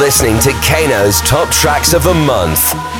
listening to Kano's Top Tracks of the Month.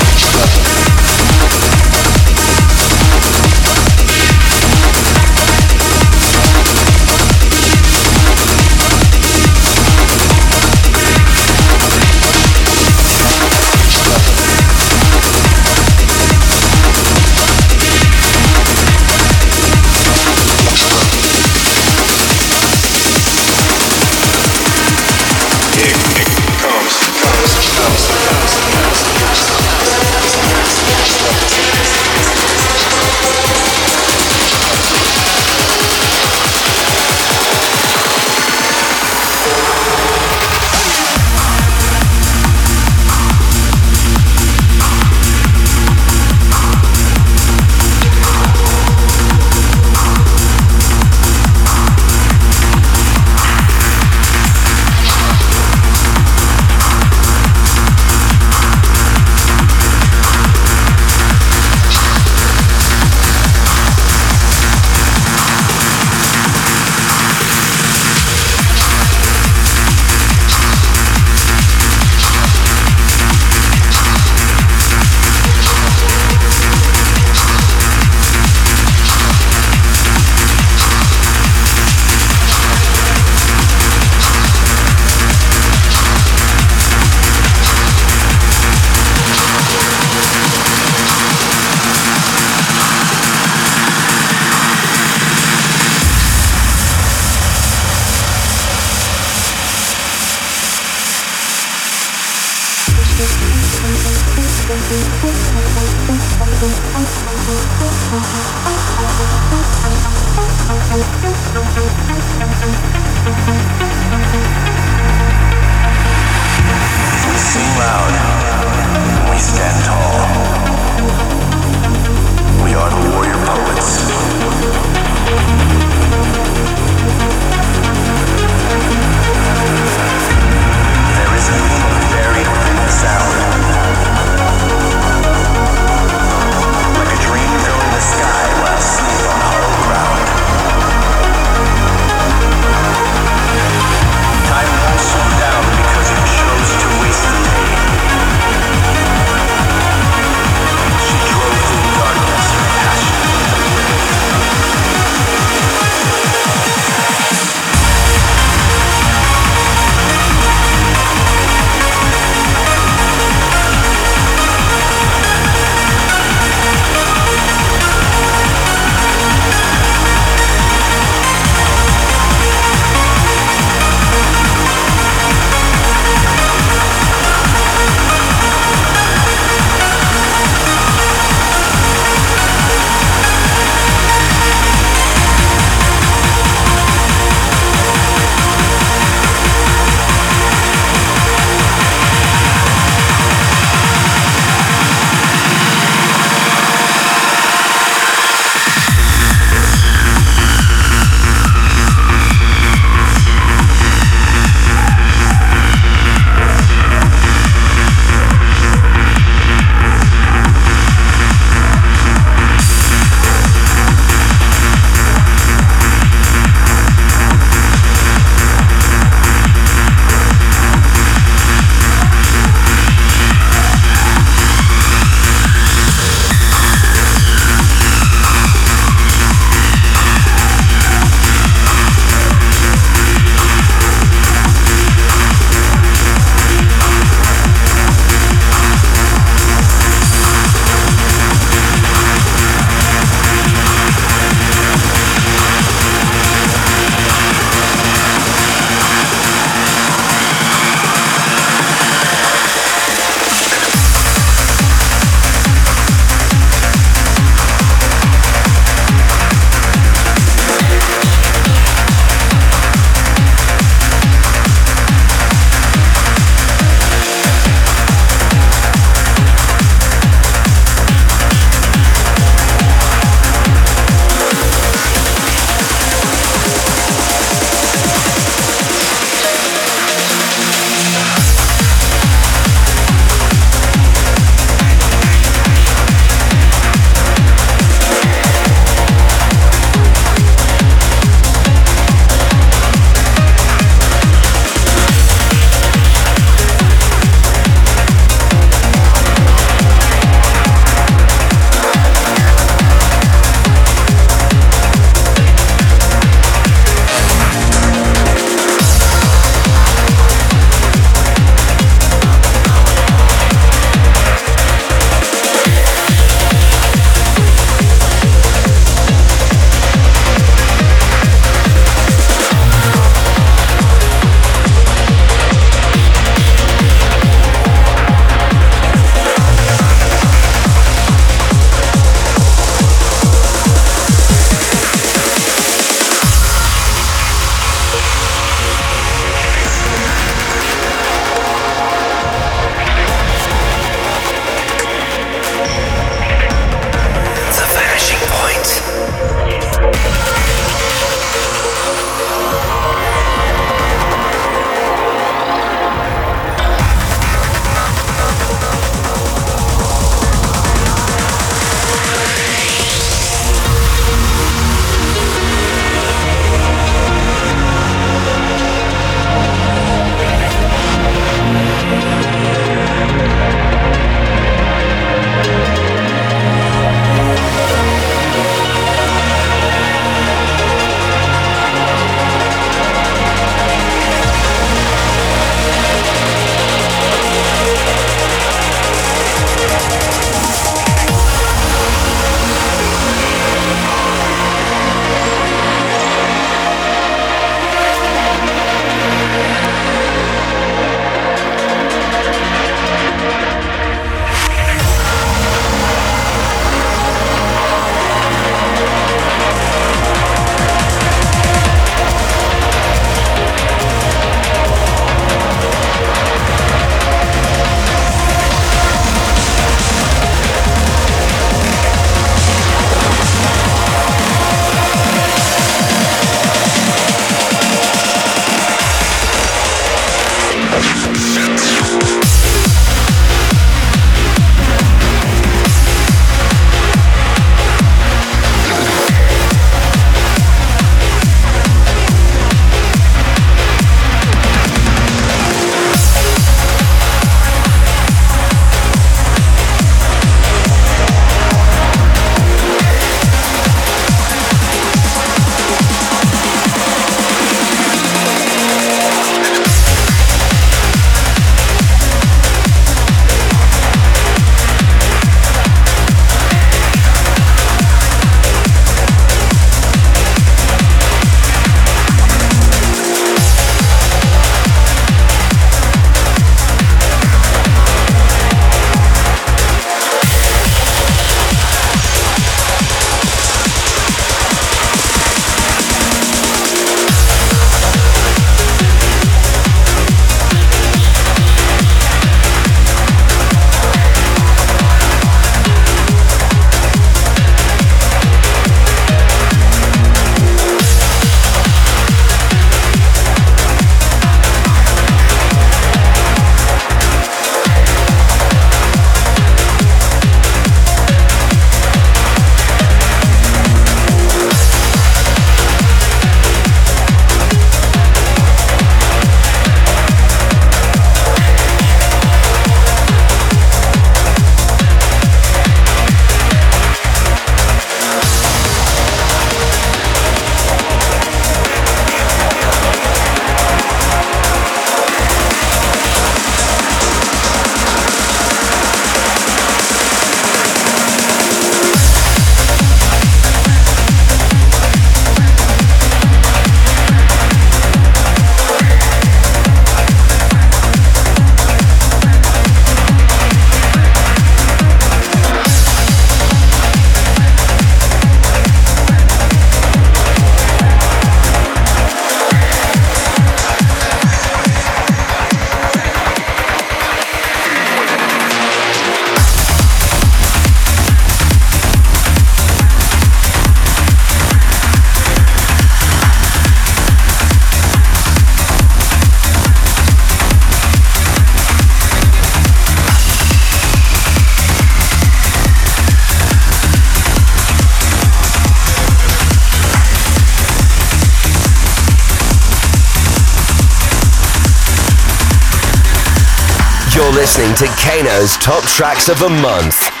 Listening to Kano's Top Tracks of the Month.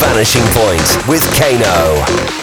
Vanishing Point with Kano.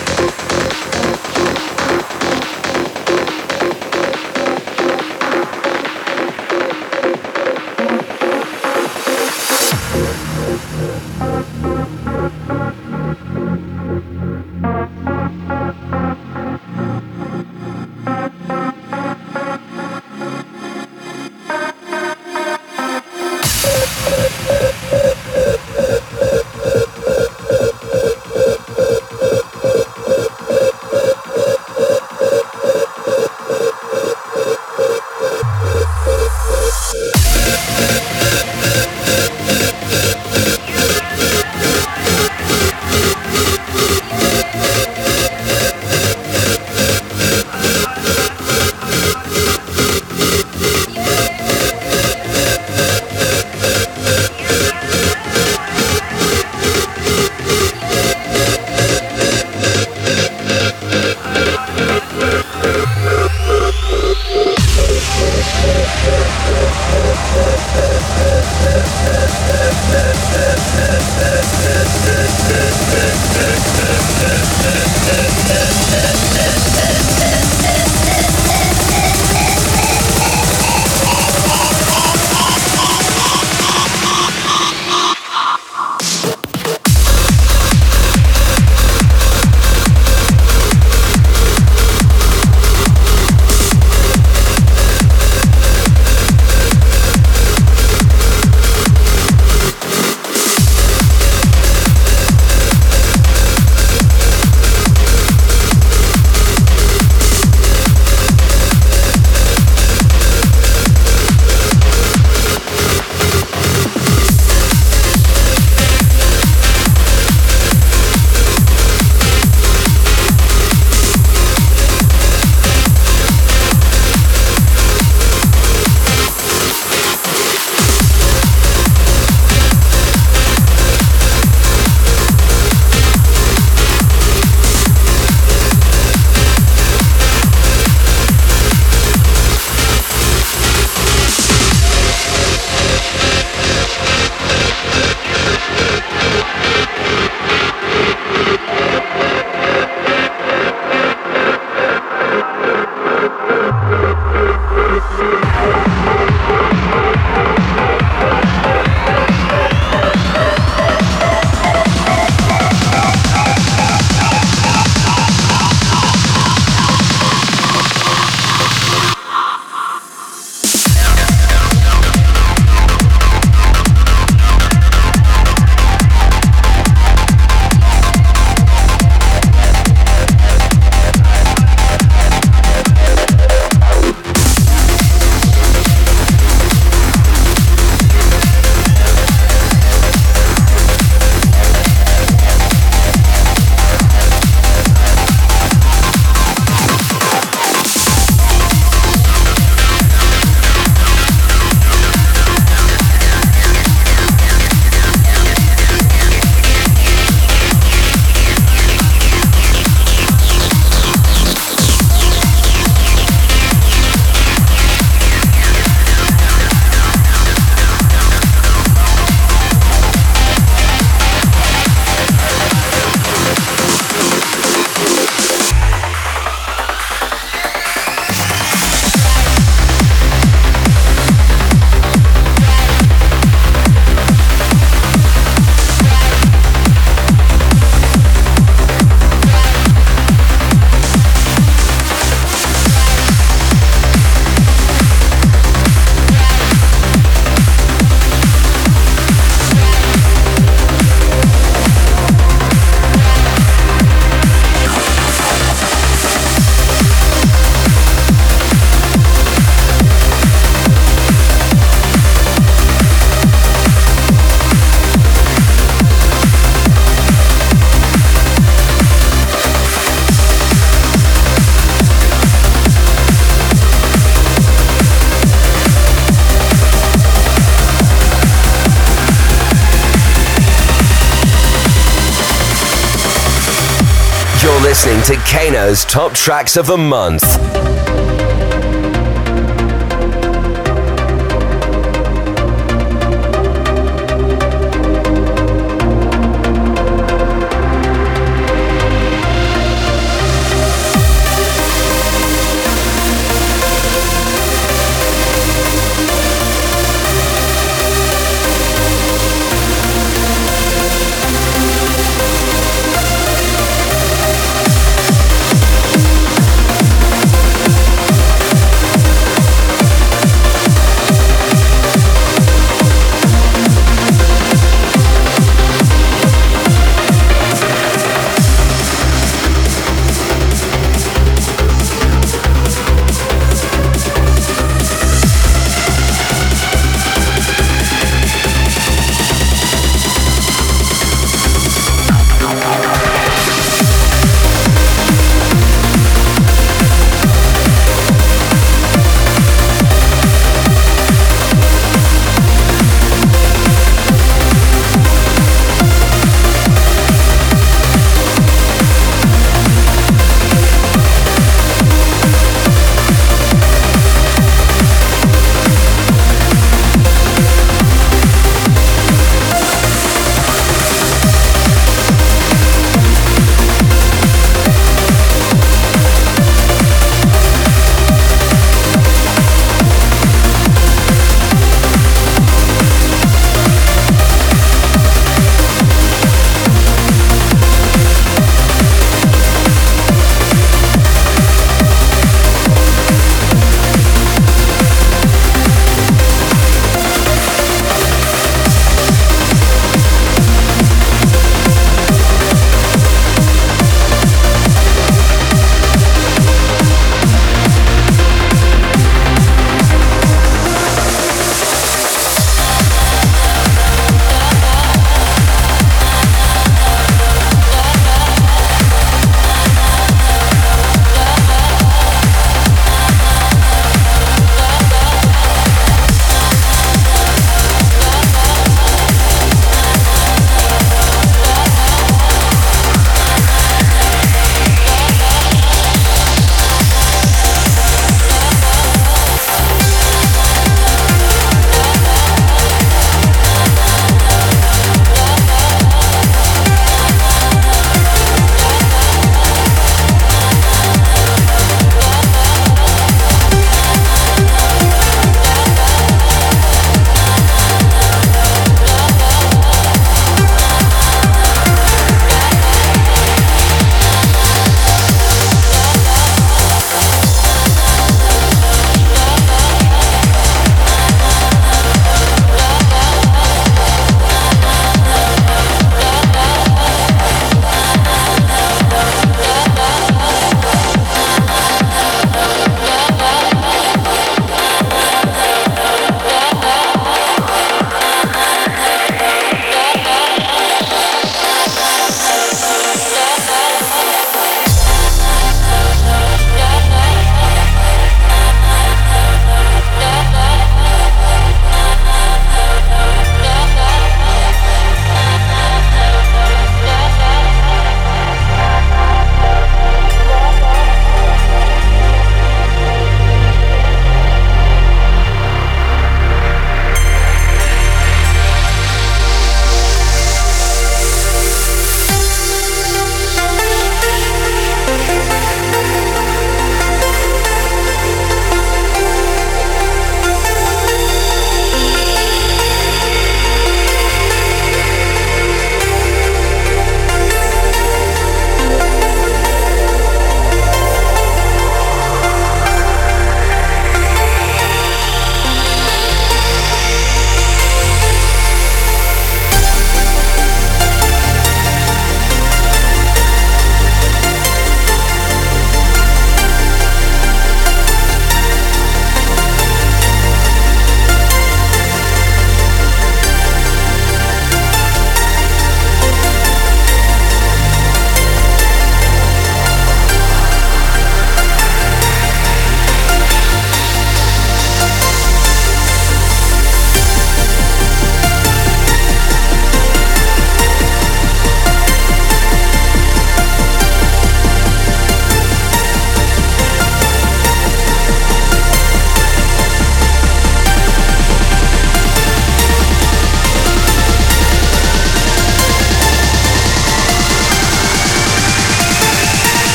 Top Tracks of the Month.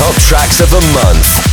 Top Tracks of the Month.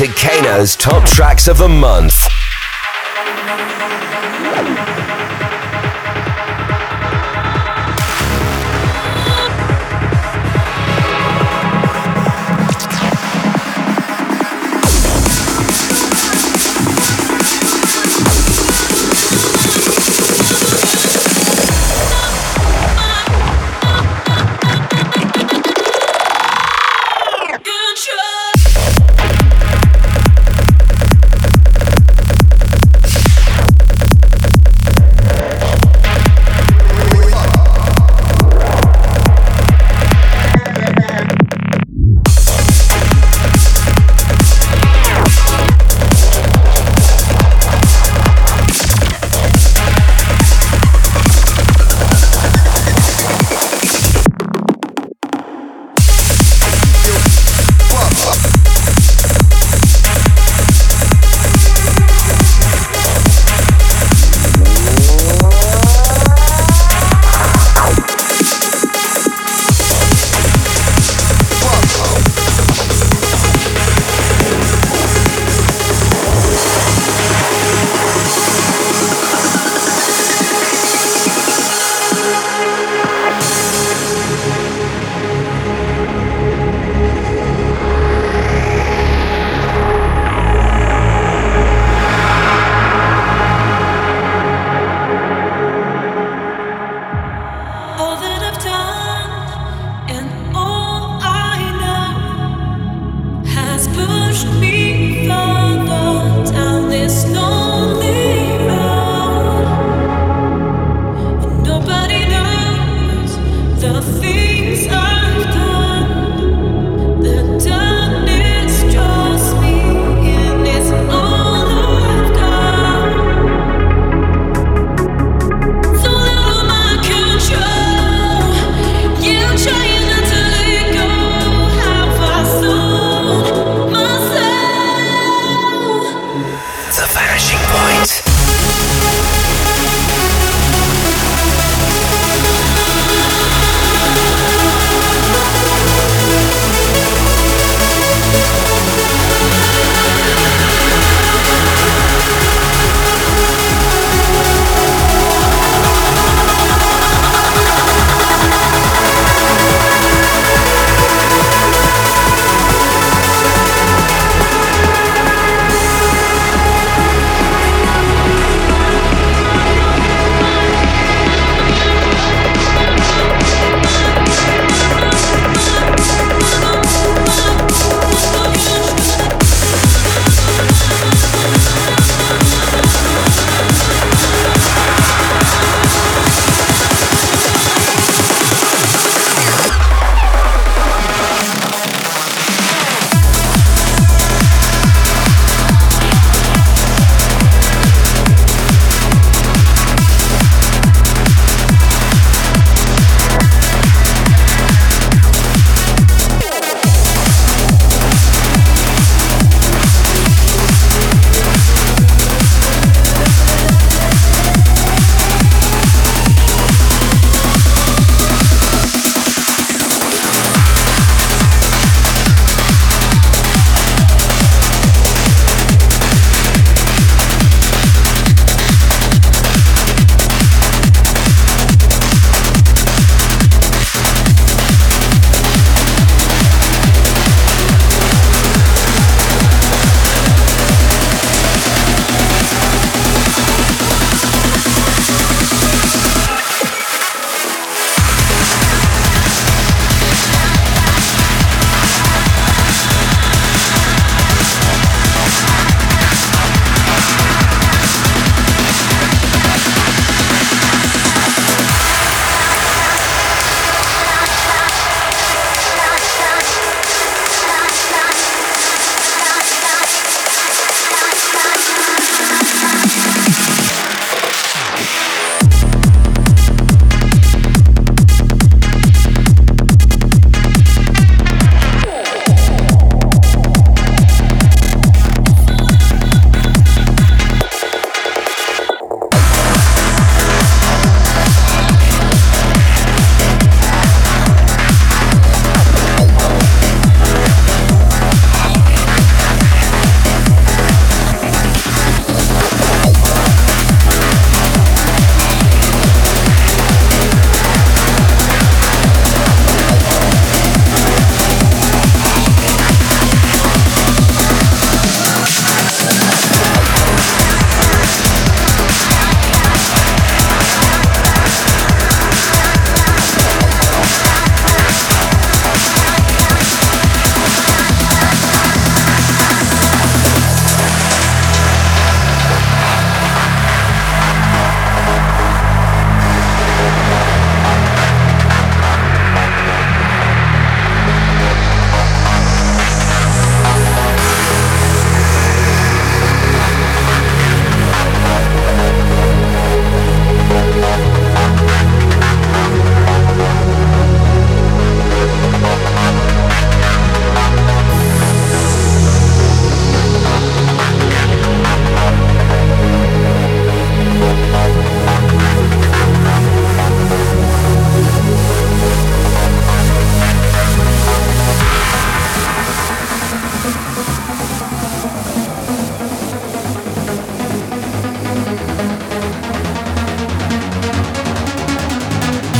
To Kano's Top Tracks of the Month.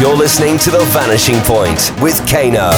You're listening to The Vanishing Point with Kano.